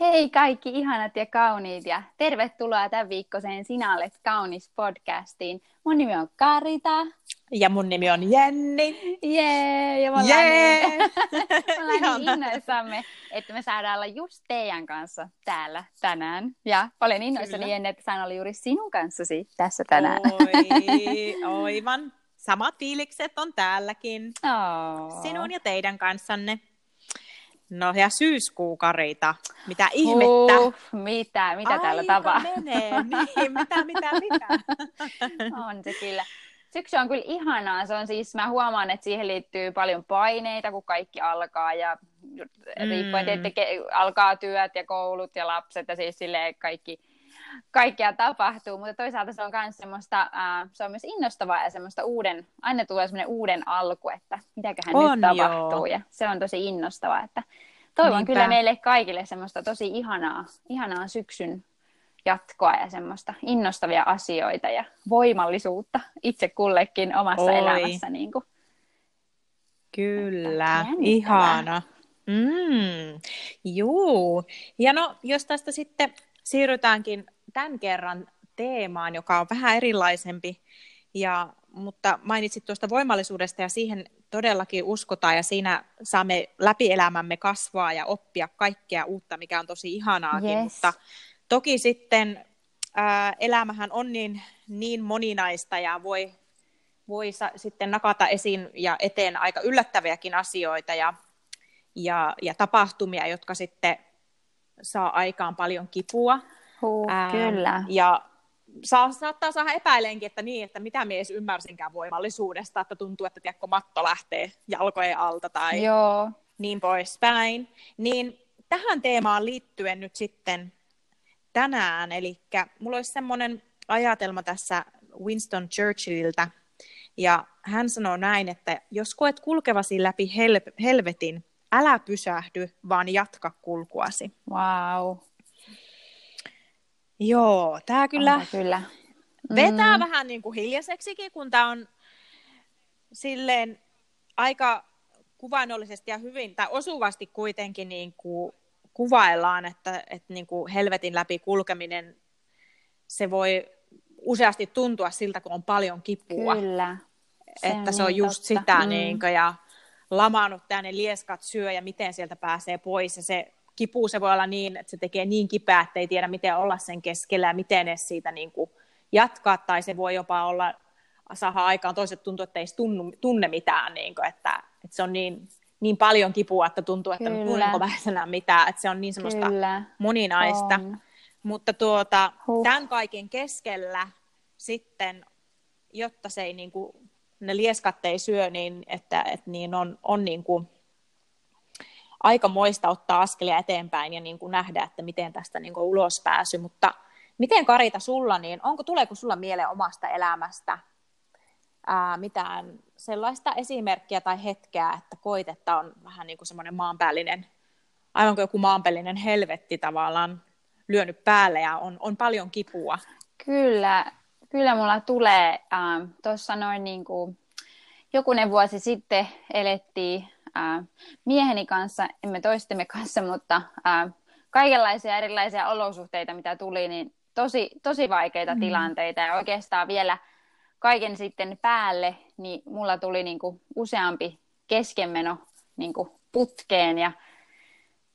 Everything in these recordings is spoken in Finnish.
Hei kaikki ihanat ja kauniit ja tervetuloa tämän viikkoiseen Sinä olet kaunis podcastiin. Mun nimi on Karita. Ja mun nimi on Jenni. Jee! Ja me ollaan, Jee! niin, me ollaan niin innoissamme, että me saadaan olla just teidän kanssa täällä tänään. Ja olen innoissani Kyllä. Jenni, että saan olla juuri sinun kanssasi tässä tänään. Oi, oivan. Samat fiilikset on täälläkin. Oh. Sinun ja teidän kanssanne. No ja syyskuu, Karita. Mitä ihmettä? Huh, mitä, mitä Aika täällä tapahtuu? menee. Niin, mitä, mitä, mitä? On se kyllä. Syksy on kyllä ihanaa. Se on siis, mä huomaan, että siihen liittyy paljon paineita, kun kaikki alkaa ja Mm. riippuen, että alkaa työt ja koulut ja lapset ja siis silleen kaikki, kaikkea tapahtuu, mutta toisaalta se on myös semmoista, ää, se on myös innostavaa ja semmoista uuden, aina tulee semmoinen uuden alku, että mitäköhän On, nyt tapahtuu joo. ja se on tosi innostavaa, että toivon Niinpä. kyllä meille kaikille semmoista tosi ihanaa, ihanaa syksyn jatkoa ja semmoista innostavia asioita ja voimallisuutta itse kullekin omassa Oi. elämässä. Niin kuin. Kyllä, ihana. Mm, juu. Ja no, jos tästä sitten siirrytäänkin tämän kerran teemaan, joka on vähän erilaisempi, ja, mutta mainitsit tuosta voimallisuudesta ja siihen todellakin uskotaan ja siinä saamme läpi elämämme kasvaa ja oppia kaikkea uutta, mikä on tosi ihanaakin, Yes. mutta toki sitten ää, elämähän on niin, niin moninaista ja voi, voi sa- sitten nakata esiin ja eteen aika yllättäviäkin asioita ja, ja, ja tapahtumia, jotka sitten saa aikaan paljon kipua. Huh, Ää, kyllä. Ja saa, saattaa saada epäileenkin, että niin, että mitä mies ymmärsinkään voimallisuudesta, että tuntuu, että tiedätkö, matto lähtee jalkojen alta tai Joo. niin poispäin. Niin tähän teemaan liittyen nyt sitten tänään, eli mulla olisi semmoinen ajatelma tässä Winston Churchilliltä, ja hän sanoo näin, että jos koet kulkevasi läpi hel- helvetin, älä pysähdy, vaan jatka kulkuasi. Wow. Joo, tämä kyllä Onpa kyllä. vetää Mm. vähän niin kuin hiljaiseksikin, kun tämä on silleen aika kuvainnollisesti ja hyvin, tai osuvasti kuitenkin niin kuin kuvaillaan, että, että niin kuin helvetin läpi kulkeminen, se voi useasti tuntua siltä, kun on paljon kipua. Kyllä. että se on niin just totta. sitä, Mm. niin kuin, ja lamaannut tänne lieskat syö ja miten sieltä pääsee pois. Ja se kipu, se voi olla niin, että se tekee niin kipeää, että ei tiedä miten olla sen keskellä ja miten edes siitä niin kuin jatkaa. Tai se voi jopa olla, saada aikaan, toiset tuntuu, että ei tunnu, tunne mitään, niin kuin, että, että se on niin, niin paljon kipua, että tuntuu, että Kyllä. tunnenko enää mitään. Että se on niin semmoista Kyllä. moninaista. On. Mutta tuota, Huh. tämän kaiken keskellä sitten, jotta se ei niin kuin, ne lieskat ei syö, niin, että, että niin on, on niin kuin aika moista ottaa askelia eteenpäin ja niin kuin nähdä, että miten tästä niin kuin ulos pääsy. Mutta miten Karita sulla, niin onko, tuleeko sulla mieleen omasta elämästä ää, mitään sellaista esimerkkiä tai hetkeä, että koit, että on vähän niin kuin semmoinen maanpäällinen, aivan kuin joku maanpäällinen helvetti tavallaan lyönyt päälle ja on, on paljon kipua. Kyllä, kyllä mulla tulee. Ähm, Tuossa noin niin kuin, jokunen vuosi sitten elettiin äh, mieheni kanssa, emme toistemme kanssa, mutta äh, kaikenlaisia erilaisia olosuhteita, mitä tuli, niin tosi, tosi vaikeita mm. tilanteita. Ja oikeastaan vielä kaiken sitten päälle, niin mulla tuli niin kuin useampi keskenmeno niin kuin putkeen ja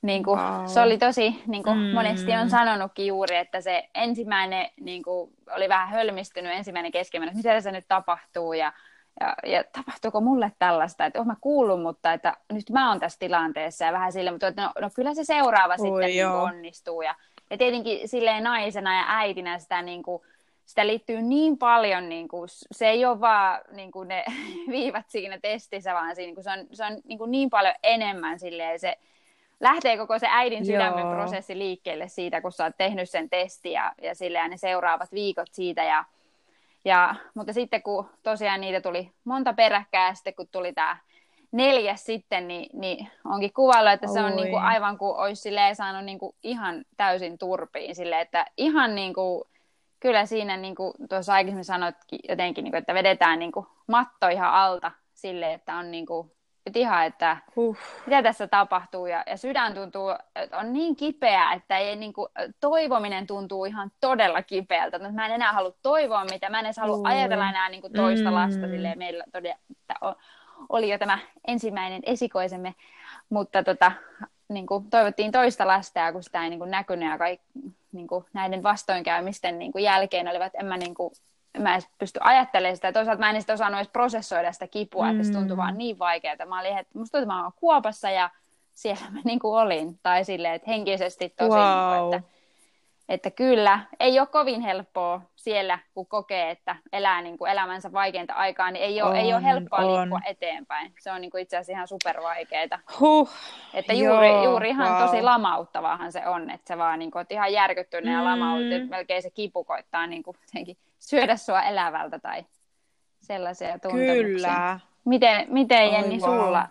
niin kuin, Wow. Se oli tosi, niin kuin Mm. monesti on sanonutkin juuri, että se ensimmäinen niin kuin, oli vähän hölmistynyt, ensimmäinen keskimmäinen, että mitä se nyt tapahtuu ja, ja, ja tapahtuuko mulle tällaista, että oh mä kuullut, mutta että nyt mä oon tässä tilanteessa ja vähän sille, mutta että no, no kyllä se seuraava Oi, sitten niin onnistuu ja, ja tietenkin silleen naisena ja äitinä sitä niin kuin, sitä liittyy niin paljon, niin kuin, se ei ole vaan niin kuin ne viivat siinä testissä, vaan siinä, niin kuin, se on, se on niin, kuin, niin paljon enemmän silleen, se lähtee koko se äidin sydämen Joo. prosessi liikkeelle siitä, kun sä oot tehnyt sen testi ja, ja, silleen, ne seuraavat viikot siitä. Ja, ja, mutta sitten kun tosiaan niitä tuli monta peräkkäin ja sitten kun tuli tämä neljäs sitten, niin, niin onkin kuvaillut, että se on Oi. niin kuin aivan kuin olisi saanut niin kuin ihan täysin turpiin. Silleen, että ihan niin kuin, kyllä siinä niin kuin tuossa aikaisemmin sanoitkin jotenkin, niin kuin, että vedetään niin kuin matto ihan alta sille, että on niin kuin että ihan, että Huh. mitä tässä tapahtuu, ja, ja sydän tuntuu, että on niin kipeä, että ei, niin kuin, toivominen tuntuu ihan todella kipeältä, että mä en enää halua toivoa mitä, mä en edes halua Oi. ajatella enää niin kuin toista Mm. lasta, silleen meillä todella, että oli jo tämä ensimmäinen esikoisemme, mutta tota, niin kuin, toivottiin toista lasta, ja kun sitä ei niin kuin, näkynyt, ja kaik, niin kuin, näiden vastoinkäymisten niin kuin, jälkeen olivat, en mä niin kuin, mä en pysty ajattelemaan sitä, ja toisaalta mä en sitten osannut edes prosessoida sitä kipua, että se tuntui Mm. vaan niin vaikeaa. Mä olin, että musta tuntui, että mä kuopassa ja siellä mä niin kuin olin. Tai silleen, että henkisesti tosi, Wow. niin kuin, että, että kyllä, ei ole kovin helppoa siellä, kun kokee, että elää niin kuin elämänsä vaikeinta aikaa, niin ei ole, ei ole On, helppoa on. liikkua eteenpäin. Se on niin kuin itse asiassa ihan supervaikeeta. Huh. Että juuri, Joo, juuri ihan wow. tosi lamauttavahan se on, että sä vaan niin kuin, oot ihan järkyttynyt ja Mm. lamautut, että melkein se kipu koittaa niin kuin, syödä sua elävältä tai sellaisia tuntemuksia. Kyllä. Miten, miten Oi, Jenni wow. sulla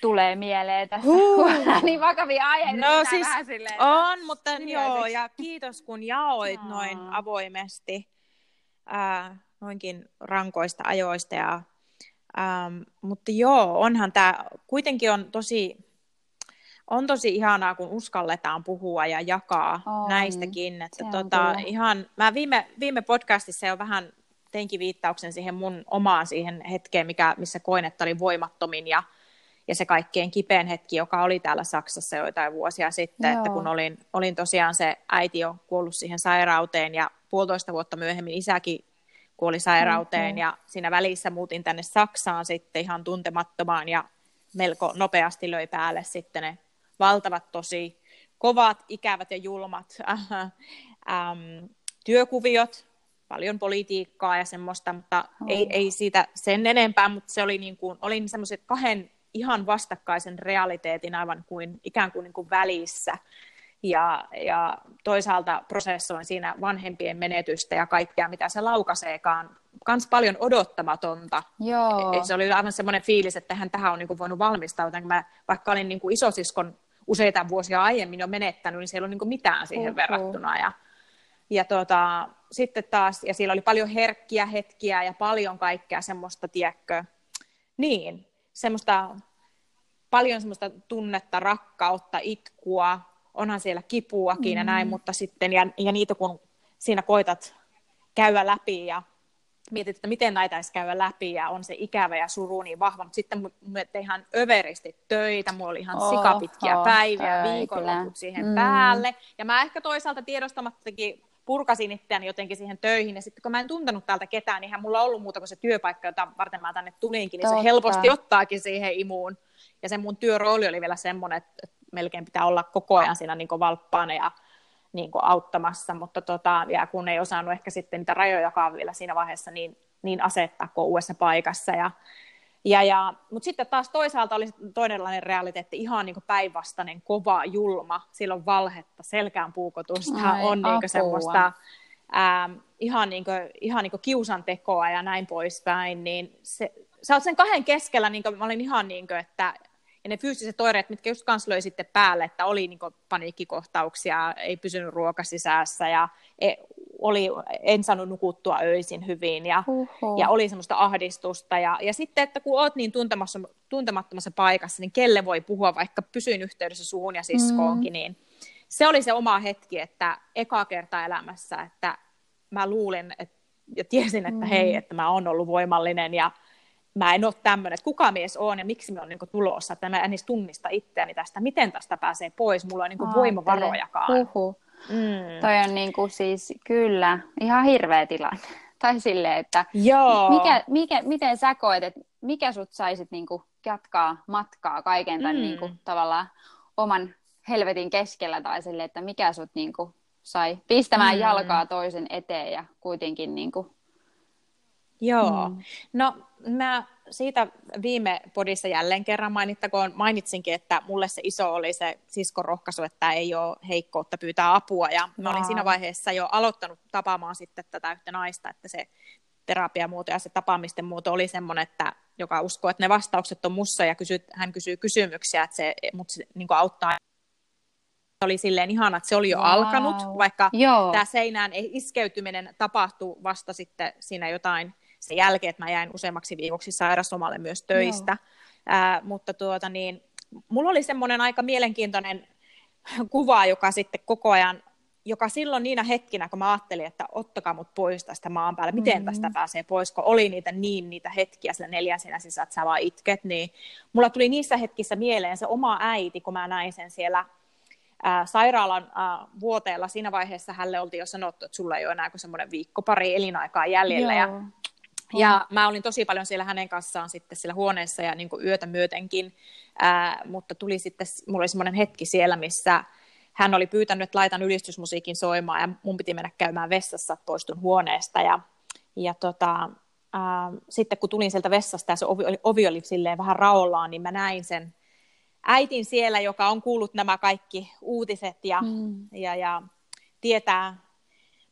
tulee mieleen tässä? Huh. niin vakavia aiheita. No siis silleen, on, mutta joo, ja kiitos kun jaoit Aa. noin avoimesti ää, noinkin rankoista ajoista. Ja, äm, mutta joo, onhan tämä, kuitenkin on tosi, on tosi ihanaa, kun uskalletaan puhua ja jakaa On. näistäkin. Että on tota, ihan, mä viime, viime podcastissa jo vähän teinkin viittauksen siihen mun omaan siihen hetkeen, mikä, missä koin, että oli voimattomin ja, ja se kaikkein kipein hetki, joka oli täällä Saksassa joitain vuosia sitten, Joo. että kun olin, olin tosiaan se äiti jo kuollut siihen sairauteen ja puolitoista vuotta myöhemmin isäkin kuoli sairauteen Mhm. ja siinä välissä muutin tänne Saksaan sitten ihan tuntemattomaan ja melko nopeasti löi päälle sitten ne valtavat tosi kovat, ikävät ja julmat äm, työkuviot, paljon politiikkaa ja semmoista, mutta Oh. ei, ei siitä sen enempää, mutta se oli niin kuin, olin semmoiset kahden ihan vastakkaisen realiteetin aivan kuin ikään kuin, niin kuin välissä. Ja, ja toisaalta prosessoin siinä vanhempien menetystä ja kaikkea, mitä se laukaseekaan. Kans paljon odottamatonta. Joo. Se oli aivan semmoinen fiilis, että hän tähän on niin kuin voinut valmistautua. Mä, vaikka olin niin kuin isosiskon useita vuosia aiemmin jo menettänyt, niin siellä ei ollut niin mitään siihen Uhu. verrattuna. Ja, ja tota, sitten taas, ja siellä oli paljon herkkiä hetkiä ja paljon kaikkea semmoista, tiedätkö, niin, semmoista, paljon semmoista tunnetta, rakkautta, itkua, onhan siellä kipuakin mm. ja näin, mutta sitten, ja, ja niitä kun siinä koitat käydä läpi ja mietit, että miten näitä edes käydä läpi ja on se ikävä ja suru niin vahva, mutta sitten me tein ihan överisti töitä, mulla oli ihan Oho, sikapitkiä päiviä, viikonloput siihen Mm. päälle ja mä ehkä toisaalta tiedostamattakin purkasin itseäni jotenkin siihen töihin, ja sitten kun mä en tuntenut täältä ketään, niin eihän mulla ollut muuta kuin se työpaikka, jota varten mä tänne tulinkin, niin Totta. se helposti ottaakin siihen imuun. Ja se mun työrooli oli vielä semmoinen, että melkein pitää olla koko ajan siinä niin valppaana ja niin auttamassa, mutta tota, ja kun ei osannut ehkä sitten niitä rajojakaan vielä siinä vaiheessa niin, niin asettaa kuin uudessa paikassa. Ja, ja, ja, mutta sitten taas toisaalta oli toinenlainen realiteetti, ihan niin päinvastainen, kova, julma, silloin valhetta, selkään puukotusta, Ai, on niin apua. semmoista ää, ihan, niin kuin, ihan niin kiusantekoa ja näin poispäin, niin se, sä oot sen kahden keskellä, niin kuin, mä olin ihan niin kuin, että ja ne fyysiset oireet, mitkä just kans löi sitten päälle, että oli niin paniikkikohtauksia, ei pysynyt ruoka sisässä ja e, oli, en saanut nukuttua öisin hyvin ja, ja oli semmoista ahdistusta. Ja, ja sitten, että kun oot niin tuntemattomassa paikassa, niin kelle voi puhua, vaikka pysyin yhteydessä suhun ja siskoonkin, mm. niin se oli se oma hetki, että eka kerta elämässä, että mä luulin että, ja tiesin, että mm. hei, että mä oon ollut voimallinen ja mä en ole tämmöinen, että kuka mies on ja miksi mä oon niin tulossa, että mä en edes tunnista itseäni tästä, miten tästä pääsee pois, mulla on niin voimavarojakaan. Huhhuh. Mm. Toi on niin kuin siis kyllä ihan hirveä tilanne. Tai silleen, että Joo. Mikä, mikä, miten sä koet, että mikä sut saisit niin kuin jatkaa matkaa kaiken tämän Mm. niin kuin, tavallaan oman helvetin keskellä tai silleen, että mikä sut niin kuin, sai pistämään Mm. jalkaa toisen eteen ja kuitenkin niin kuin, Joo. Mm. No mä siitä viime podissa jälleen kerran mainittakoon, mainitsinkin, että mulle se iso oli se siskon rohkaisu, että ei ole heikkoutta pyytää apua. Ja mä olin siinä vaiheessa jo aloittanut tapaamaan sitten tätä yhtä naista, että se terapiamuoto ja se tapaamisten muoto oli semmoinen, että joka uskoo, että ne vastaukset on mussa ja kysyt, hän kysyy kysymyksiä, että se mut se, niin auttaa. Oli silleen ihana, että se oli jo Wow. alkanut, vaikka Joo. tämä seinään iskeytyminen tapahtui vasta sitten siinä jotain sen jälkeen, että mä jäin useammaksi viikoksi sairauslomalle myös töistä. Ää, mutta tuota niin, mulla oli semmoinen aika mielenkiintoinen kuva, joka sitten koko ajan joka silloin niinä hetkinä, kun mä ajattelin, että ottakaa mut pois tästä maan päälle, miten mm-hmm. tästä pääsee pois, kun oli niitä niin niitä hetkiä sillä neljän sinä sisällä, että sä vaan itket, niin mulla tuli niissä hetkissä mieleen se oma äiti, kun mä näin sen siellä ää, sairaalan ää, vuoteella. Siinä vaiheessa hälle oltiin jo sanottu, että sulla ei ole enää kuin semmoinen viikko pari elinaikaa jäljellä. Joo. Ja, ja mä olin tosi paljon siellä hänen kanssaan sitten siellä huoneessa ja niin yötä myötenkin, ää, mutta tuli sitten, mulla oli semmoinen hetki siellä, missä hän oli pyytänyt, että laitan ylistysmusiikin soimaan ja mun piti mennä käymään vessassa, poistun huoneesta. Ja, ja tota, ää, sitten kun tulin sieltä vessasta ja se ovi, ovi oli silleen vähän raollaan, niin mä näin sen äitin siellä, joka on kuullut nämä kaikki uutiset ja, mm. ja, ja tietää,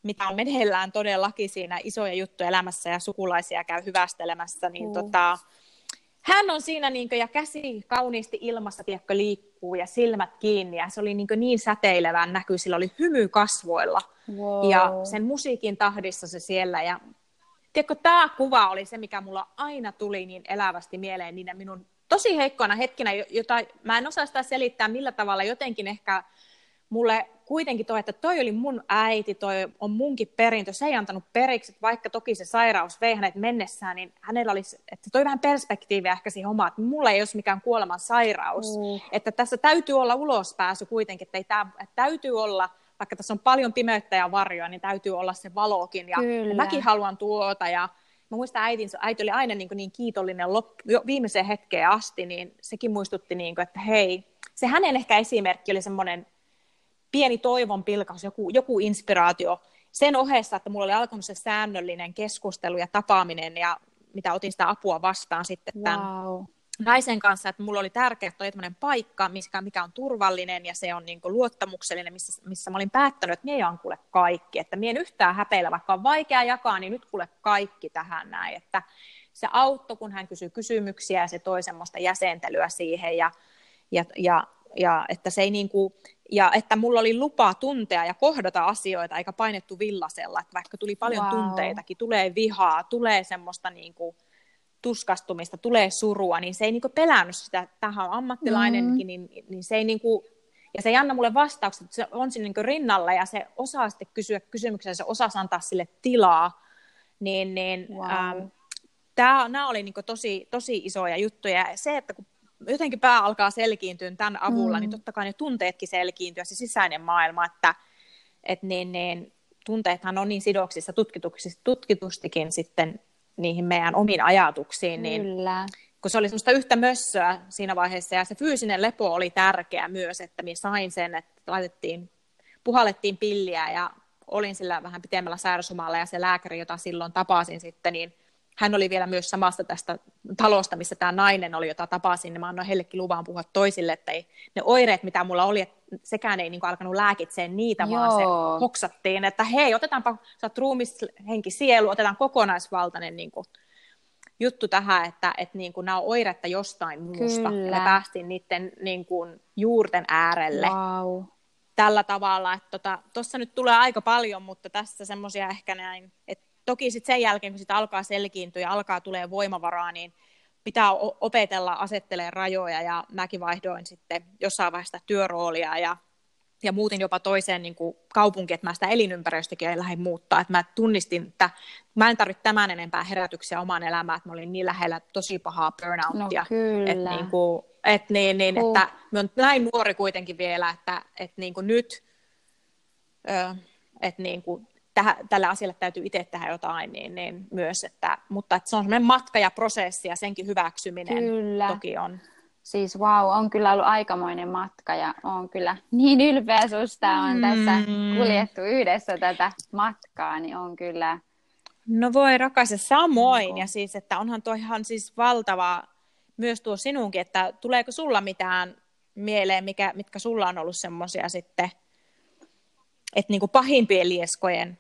mitä on meneillään todellakin siinä isoja juttuja elämässä ja sukulaisia käy hyvästelemässä, niin mm. tota, hän on siinä niin kuin, ja käsi kauniisti ilmassa tiedätkö, liikkuu ja silmät kiinni ja se oli niin, niin säteilevän näkyy, sillä oli hymy kasvoilla wow. ja sen musiikin tahdissa se siellä ja tiedätkö, tämä kuva oli se, mikä mulla aina tuli niin elävästi mieleen niinä minun tosi heikkoina hetkinä, jota mä en osaa sitä selittää millä tavalla jotenkin ehkä mulle kuitenkin toi, että toi oli mun äiti, toi on munkin perintö, se ei antanut periksi, että vaikka toki se sairaus vei hänet mennessään, niin hänellä olisi, että toi vähän perspektiiviä ehkä siihen omaan, että mulla ei olisi mikään kuoleman sairaus, mm. että tässä täytyy olla ulospääsy kuitenkin, että, ei tää, että täytyy olla, vaikka tässä on paljon pimeyttä ja varjoa, niin täytyy olla se valokin, ja, ja mäkin haluan tuota, ja mä muistan äitin, äiti oli aina niin, niin kiitollinen loppu, jo viimeiseen hetkeen asti, niin sekin muistutti, niin kuin, että hei, se hänen ehkä esimerkki oli semmoinen pieni toivon pilkaus, joku, joku inspiraatio sen ohessa, että mulla oli alkanut se säännöllinen keskustelu ja tapaaminen ja mitä otin sitä apua vastaan sitten wow. tämän naisen kanssa, että mulla oli tärkeää, että oli paikka, mikä, mikä on turvallinen ja se on niin kuin luottamuksellinen, missä, missä mä olin päättänyt, että on kuule kaikki, että minä en yhtään häpeillä, vaikka on vaikea jakaa, niin nyt kuule kaikki tähän näin, että se auttoi, kun hän kysyi kysymyksiä ja se toi semmoista jäsentelyä siihen ja, ja, ja, ja että se ei niin kuin, ja että mulla oli lupa tuntea ja kohdata asioita, eikä painettu villasella, että vaikka tuli paljon wow. tunteitakin, tulee vihaa, tulee semmoista niin kuin tuskastumista, tulee surua, niin se ei niin kuin pelännyt sitä, että tähän on ammattilainenkin, mm. niin, niin se ei niin kuin, ja se ei anna mulle vastaukset, että se on siinä niin rinnalla ja se osaa sitten kysyä kysymyksiä, se osaa antaa sille tilaa, niin, niin wow. ähm, tämä, nämä oli niin tosi, tosi isoja juttuja. Ja se, että kun jotenkin pää alkaa selkiintyä tämän avulla, niin mm. niin totta kai ne tunteetkin selkiintyä, se sisäinen maailma, että et niin, niin, tunteethan on niin sidoksissa tutkitustikin sitten niihin meidän omiin ajatuksiin, niin Kyllä. kun se oli semmoista yhtä mössöä siinä vaiheessa, ja se fyysinen lepo oli tärkeä myös, että minä sain sen, että laitettiin, puhallettiin pilliä, ja olin sillä vähän pitemmällä sairauslomalla, ja se lääkäri, jota silloin tapasin sitten, niin hän oli vielä myös samasta tästä talosta, missä tämä nainen oli, jota tapasin, niin mä annoin heillekin luvan puhua toisille, että ei, ne oireet, mitä mulla oli, että sekään ei niin kuin, alkanut lääkitseen niitä, Joo. vaan se hoksattiin, että hei, otetaanpa, sä oot ruumis, henki, sielu, otetaan kokonaisvaltainen niin kuin, juttu tähän, että, että niin kuin, nämä on oiretta jostain muusta, Kyllä. ja me päästiin niiden niin kuin, juurten äärelle. Wow. Tällä tavalla, että tuossa tota, nyt tulee aika paljon, mutta tässä semmoisia ehkä näin, että toki sitten sen jälkeen, kun sitä alkaa selkiintyä ja alkaa tulee voimavaraa, niin pitää opetella asettelee rajoja ja mäkin vaihdoin sitten jossain vaiheessa työroolia ja, ja muutin jopa toiseen niin kuin kaupunkiin, että mä sitä elinympäristökin lähdin muuttaa, että mä tunnistin, että mä en tarvitse tämän enempää herätyksiä omaan elämään, että mä olin niin lähellä tosi pahaa burnouttia. No kyllä. Että, niin kuin, että, niin, niin, uh. että mä oon näin nuori kuitenkin vielä, että, että niin kuin nyt, että niin kuin tähän, tälle asialle täytyy itse tehdä jotain, niin, niin myös, että, mutta että se on semmoinen matka ja prosessi ja senkin hyväksyminen kyllä. toki on. Siis wow, on kyllä ollut aikamoinen matka ja on kyllä niin ylpeä susta, on mm. tässä kuljettu yhdessä tätä matkaa, niin on kyllä... No voi rakas ja samoin, Onko? ja siis, että onhan tuo ihan siis valtava myös tuo sinunkin, että tuleeko sulla mitään mieleen, mikä, mitkä sulla on ollut semmoisia sitten, että niin kuin pahimpien lieskojen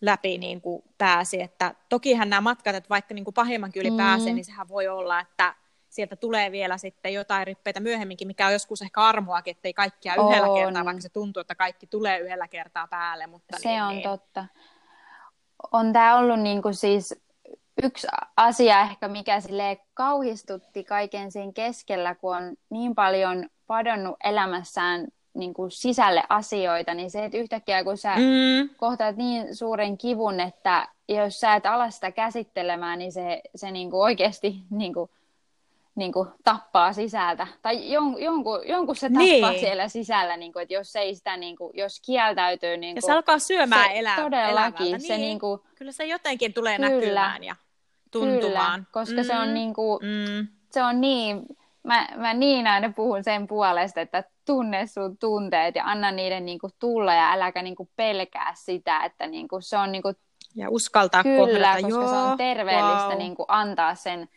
läpi niin kuin pääsi. Että tokihan nämä matkat, että vaikka niin kuin pahimman yli mm. pääsee, niin sehän voi olla, että sieltä tulee vielä sitten jotain rippeitä myöhemminkin, mikä on joskus ehkä armoakin, ettei kaikkia on. yhdellä kertaa, vaikka se tuntuu, että kaikki tulee yhdellä kertaa päälle. Mutta se niin, on niin. totta. On tämä ollut niin kuin siis yksi asia ehkä, mikä sille kauhistutti kaiken sen keskellä, kun on niin paljon padonnut elämässään niin kuin sisälle asioita, niin se, että yhtäkkiä kun sä mm. kohtaat niin suuren kivun, että jos sä et ala sitä käsittelemään, niin se, se niin kuin oikeasti niin kuin, niin kuin tappaa sisältä. Tai jon, jonkun, jonkun se tappaa niin. siellä sisällä, niin kuin, että jos ei sitä, niin kuin, jos kieltäytyy... Niin kuin, ja se alkaa syömään se, elä, todellakin, elämältä. Se, niin, niin kuin, kyllä se jotenkin tulee kyllä, näkymään ja tuntumaan. Kyllä, koska mm. se on niin kuin, mm. se on niin... Mä, mä niin aina puhun sen puolesta, että tunne sun tunteet ja anna niiden niin kuin, tulla ja äläkä niin kuin, pelkää sitä, että niin kuin, se on niin kuin, ja uskaltaa Kyllä, kohdata. koska Joo, se on terveellistä wow. niin kuin, antaa sen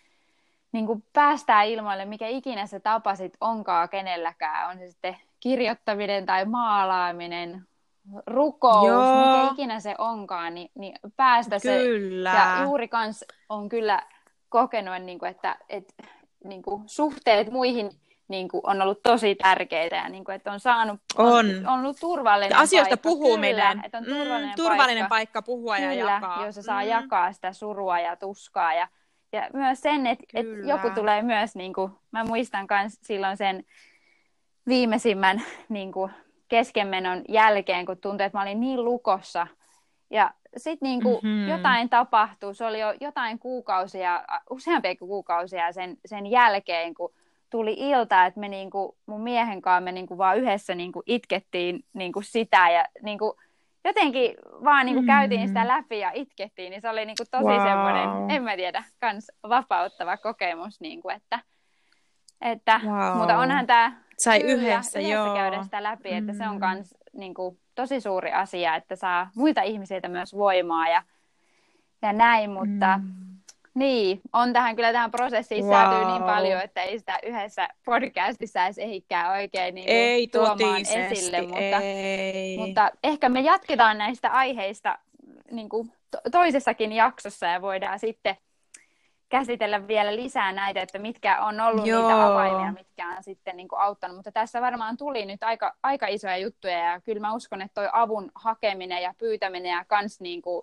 niin kuin päästää ilmoille, mikä ikinä se tapa sit onkaan kenelläkään, on se sitten kirjoittaminen tai maalaaminen, rukous, Joo. mikä ikinä se onkaan, niin, niin päästä kyllä. se. Ja juuri kans on kyllä kokenut, niin kuin, että, että niin kuin, suhteet muihin niin kuin, on ollut tosi tärkeitä ja niin kuin, että on saanut, on, on, on ollut turvallinen Asioista paikka. puhuminen. Kyllä, että on turvallinen, mm, turvallinen paikka, paikka puhua kyllä, ja jakaa. jossa saa mm. jakaa sitä surua ja tuskaa ja ja myös sen, että et joku tulee myös, niin kuin, mä muistan myös silloin sen viimeisimmän niin kuin, keskenmenon jälkeen, kun tuntui, että mä olin niin lukossa. Ja sitten niin mm-hmm. jotain tapahtui, se oli jo jotain kuukausia, useampia kuukausia sen, sen jälkeen, kun tuli ilta, että me niin kuin, mun miehen kanssa me niin kuin, vaan yhdessä niin kuin, itkettiin niin kuin, sitä ja niin kuin, jotenkin vaan niin kuin mm. käytiin sitä läpi ja itkettiin, niin se oli niin kuin tosi wow. semmoinen, en mä tiedä, kans vapauttava kokemus, niin kuin, että, että wow. mutta onhan tämä Sai kyllä, yhdessä, yhdessä joo. käydä sitä läpi, mm. että se on kans niin kuin, tosi suuri asia, että saa muita ihmisiä myös voimaa ja, ja näin, mutta mm. Niin, on tähän kyllä tähän prosessiin wow. säätyy niin paljon, että ei sitä yhdessä podcastissa edes ehikään oikein niin ei tuomaan esille, mutta, ei. mutta ehkä me jatketaan näistä aiheista niin kuin to- toisessakin jaksossa ja voidaan sitten käsitellä vielä lisää näitä, että mitkä on ollut Joo. niitä avaimia, mitkä on sitten niin kuin auttanut. Mutta tässä varmaan tuli nyt aika, aika isoja juttuja ja kyllä mä uskon, että toi avun hakeminen ja pyytäminen ja kans niin kuin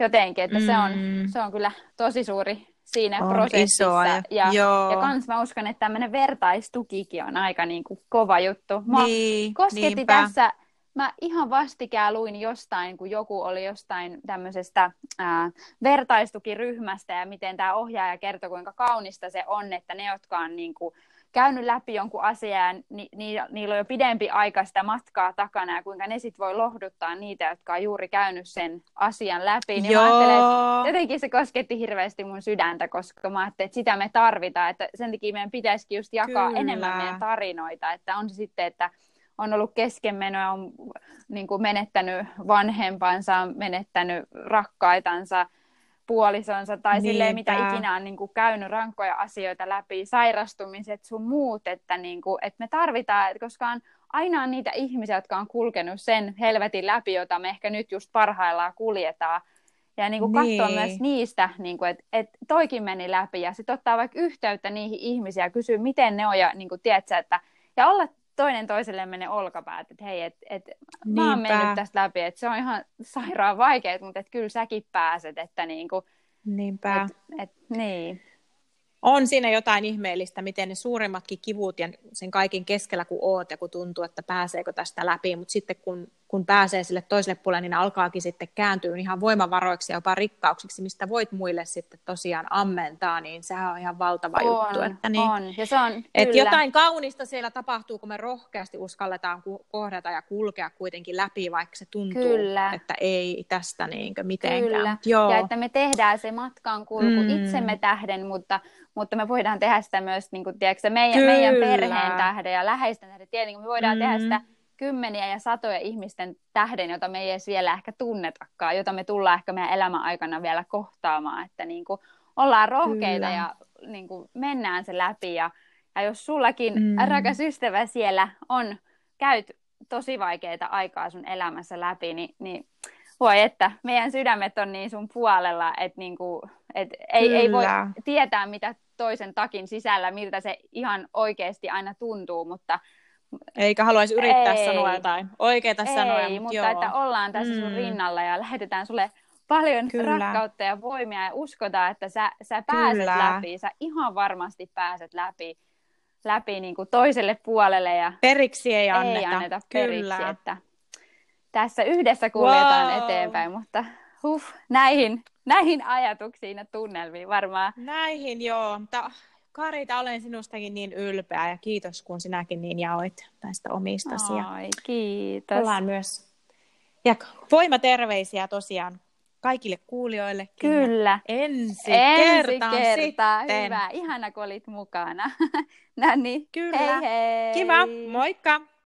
jotenkin, että mm. se, on, mm. se on kyllä tosi suuri siinä on prosessissa. Isoa ja, ja, ja kans mä uskon, että tämmöinen vertaistukikin on aika niin kuin kova juttu. Mä niin, kosketti niinpä. tässä, mä ihan vastikään luin jostain, kun joku oli jostain tämmöisestä ää, vertaistukiryhmästä ja miten tämä ohjaaja kertoi, kuinka kaunista se on, että ne, jotka on niin kuin, käynyt läpi jonkun asian, ni, ni, niillä on jo pidempi aika sitä matkaa takana ja kuinka ne sitten voi lohduttaa niitä, jotka on juuri käynyt sen asian läpi. Niin Joo. mä ajattelen, että jotenkin se kosketti hirveästi mun sydäntä, koska mä ajattelin, että sitä me tarvitaan, että sen takia meidän pitäisikin just jakaa Kyllä. enemmän meidän tarinoita, että on se sitten, että on ollut keskenmenoa, on niin kuin menettänyt vanhempansa, on menettänyt rakkaitansa, puolisonsa tai Niinpä. silleen, mitä ikinä on niin kuin, käynyt rankkoja asioita läpi, sairastumiset sun muut, että, niin kuin, että me tarvitaan, että koska on aina on niitä ihmisiä, jotka on kulkenut sen helvetin läpi, jota me ehkä nyt just parhaillaan kuljetaan. Ja niin kuin niin. katsoa myös niistä, niin kuin, että, että toikin meni läpi ja sitten ottaa vaikka yhteyttä niihin ihmisiin ja kysyä, miten ne on ja niin kuin, tiedätkö, että, ja olla toinen toiselle menee olkapäät, että hei, että et, mä oon mennyt tästä läpi, että se on ihan sairaan vaikeaa, mutta että kyllä säkin pääset, että niinku, Niinpä. Et, et, niin. On siinä jotain ihmeellistä, miten ne suurimmatkin kivut ja sen kaiken keskellä, kun oot ja kun tuntuu, että pääseekö tästä läpi, mutta sitten kun kun pääsee sille toiselle puolelle, niin alkaakin sitten kääntyä ihan voimavaroiksi ja jopa rikkauksiksi, mistä voit muille sitten tosiaan ammentaa, niin sehän on ihan valtava on, juttu. Että niin, on. Ja se on, että jotain kaunista siellä tapahtuu, kun me rohkeasti uskalletaan kohdata ja kulkea kuitenkin läpi, vaikka se tuntuu, kyllä. että ei tästä niinkö mitenkään. Kyllä. Joo. Ja että me tehdään se matkan kulku mm. itsemme tähden, mutta, mutta me voidaan tehdä sitä myös niin kuin, tiedätkö, meidän, meidän perheen tähden ja läheisten tähden. Tietenkin me voidaan mm. tehdä sitä kymmeniä ja satoja ihmisten tähden, jota me ei edes vielä ehkä tunnetakaan, jota me tullaan ehkä meidän elämän aikana vielä kohtaamaan, että niin kuin ollaan rohkeita Kyllä. ja niin kuin mennään se läpi ja, ja jos sullakin mm. rakas ystävä siellä on, käyt tosi vaikeita aikaa sun elämässä läpi, niin, niin voi että meidän sydämet on niin sun puolella, että niin kuin, et ei, ei voi tietää mitä toisen takin sisällä, miltä se ihan oikeasti aina tuntuu, mutta eikä haluaisi yrittää ei. sanoa jotain oikeita ei, sanoja. Mutta, mutta joo. että ollaan tässä mm. sun rinnalla ja lähetetään sulle paljon Kyllä. rakkautta ja voimia ja uskotaan, että sä, sä pääset Kyllä. läpi, sä ihan varmasti pääset läpi, läpi niin kuin toiselle puolelle. Ja periksi ei anneta. Ei anneta periksi, Kyllä. että tässä yhdessä kuljetaan wow. eteenpäin, mutta huh, näihin, näihin ajatuksiin ja tunnelmiin varmaan. Näihin joo, mutta Karita, olen sinustakin niin ylpeä ja kiitos, kun sinäkin niin jaoit näistä omistasi. Ai, kiitos. Ollaan myös. Ja voimaterveisiä tosiaan kaikille kuulijoille. Kyllä. Ensi, Ensi kertaan, kertaa. Sitten. Hyvä. Ihana, kun olit mukana. no niin. Kyllä. Hei hei. Kiva. Moikka.